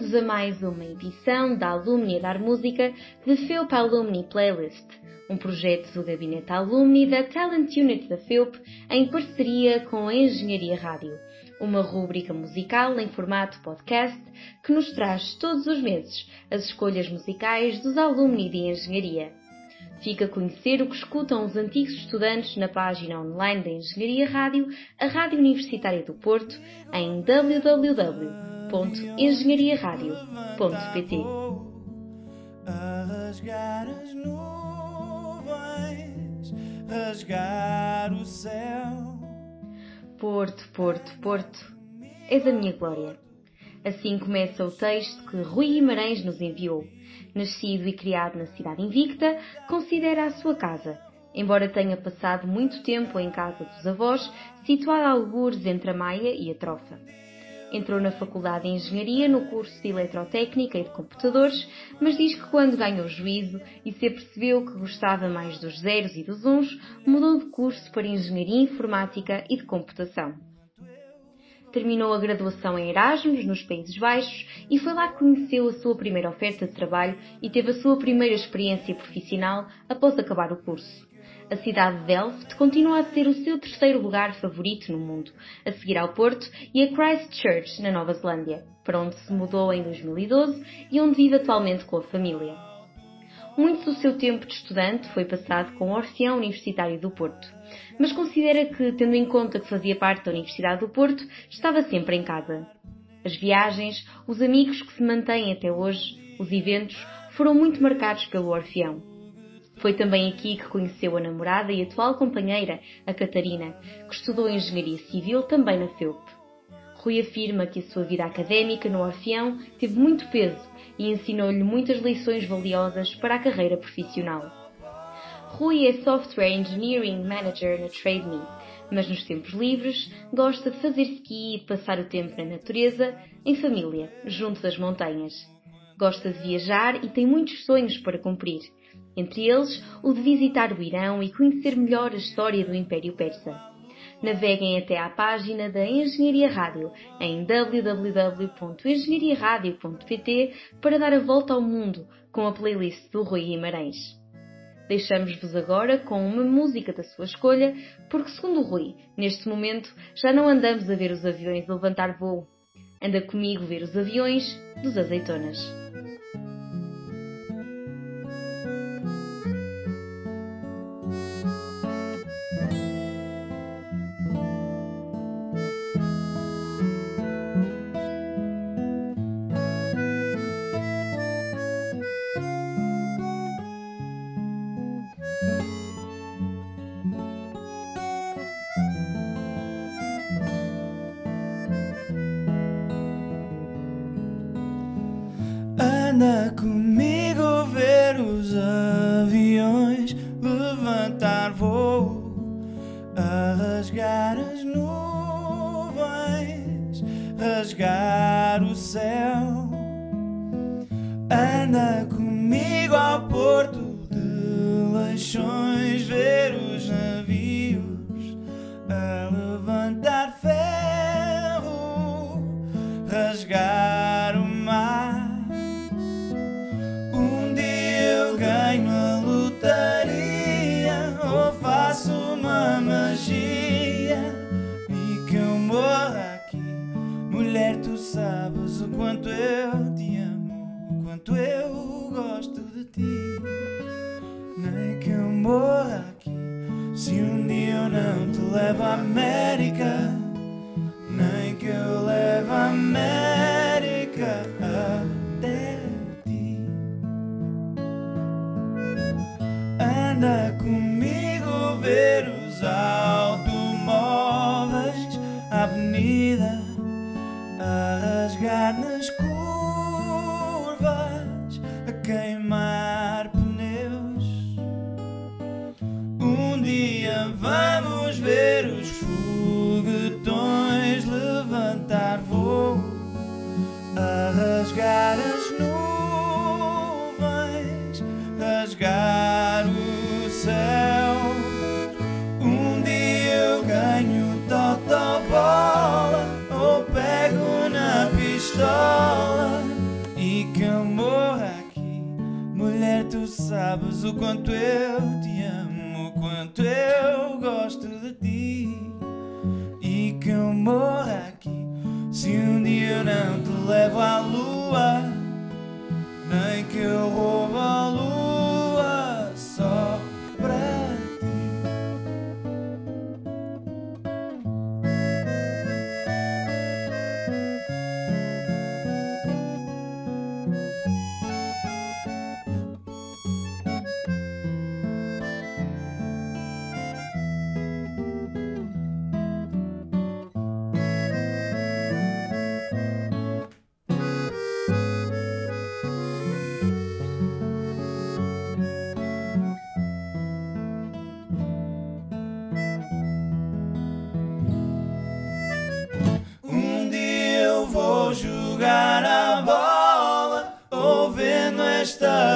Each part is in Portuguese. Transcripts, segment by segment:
bem-vindos a mais uma edição da Alumni Dar Música de FEUP Alumni Playlist, um projeto do Gabinete Alumni da Talent Unit da FEUP em parceria com a Engenharia Rádio, uma rúbrica musical em formato podcast que nos traz todos os meses as escolhas musicais dos alumni de Engenharia. Fica a conhecer o que escutam os antigos estudantes na página online da Engenharia Rádio, a Rádio Universitária do Porto, em www.engenhariaradio.pt. rasgar as nuvens, rasgar o céu. Porto, Porto, Porto, és a minha glória. Assim começa o texto que Rui Guimarães nos enviou nascido e criado na cidade invicta, considera a sua casa, embora tenha passado muito tempo em casa dos avós, situada a algures entre a Maia e a Trofa. Entrou na Faculdade de Engenharia no curso de Eletrotécnica e de Computadores, mas diz que quando ganhou juízo e se apercebeu que gostava mais dos zeros e dos uns, mudou de curso para Engenharia Informática e de Computação. Terminou a graduação em Erasmus, nos Países Baixos, e foi lá que conheceu a sua primeira oferta de trabalho e teve a sua primeira experiência profissional após acabar o curso. A cidade de Delft continua a ser o seu terceiro lugar favorito no mundo, a seguir ao Porto e a Christchurch, na Nova Zelândia, para onde se mudou em 2012 e onde vive atualmente com a família. Muito do seu tempo de estudante foi passado com o Orfeão Universitário do Porto, mas considera que, tendo em conta que fazia parte da Universidade do Porto, estava sempre em casa. As viagens, os amigos que se mantêm até hoje, os eventos, foram muito marcados pelo Orfeão. Foi também aqui que conheceu a namorada e atual companheira, a Catarina, que estudou Engenharia Civil também na FEUP. Rui afirma que a sua vida académica no Orfeão teve muito peso e ensinou-lhe muitas lições valiosas para a carreira profissional. Rui é Software Engineering Manager na TradeMe, mas nos tempos livres gosta de fazer ski e de passar o tempo na natureza, em família, junto das montanhas. Gosta de viajar e tem muitos sonhos para cumprir, entre eles o de visitar o Irão e conhecer melhor a história do Império Persa. Naveguem até à página da Engenharia Rádio em www.engenhariaradio.pt para dar a volta ao mundo com a playlist do Rui Guimarães. Deixamos-vos agora com uma música da sua escolha, porque, segundo o Rui, neste momento já não andamos a ver os aviões a levantar voo. Anda comigo ver os aviões dos azeitonas. Anda comigo ver os aviões levantar voo, a rasgar as nuvens, rasgar o céu. Anda comigo ao porto de Leixões ver os navios a levantar ferro, rasgar o quanto eu te amo, o quanto eu gosto de ti. Nem que eu morra aqui se um dia eu não te levo à América. Nem que eu leve a América até ti. Anda comigo dia vamos ver os foguetões levantar voo, a rasgar as nuvens, rasgar o céu. Um dia eu ganho totó bola ou pego na pistola e que eu morra aqui. Mulher, tu sabes o quanto eu não te levo à lua,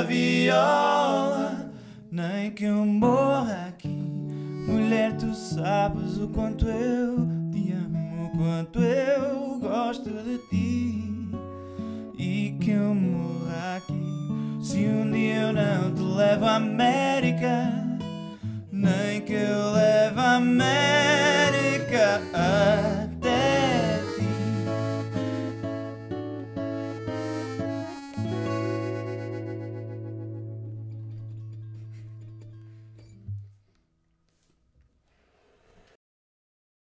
viola, nem que eu morra aqui. Mulher, tu sabes o quanto eu te amo, o quanto eu gosto de ti. E que eu morra aqui. Se um dia eu não te levo à América, nem que eu leve a América.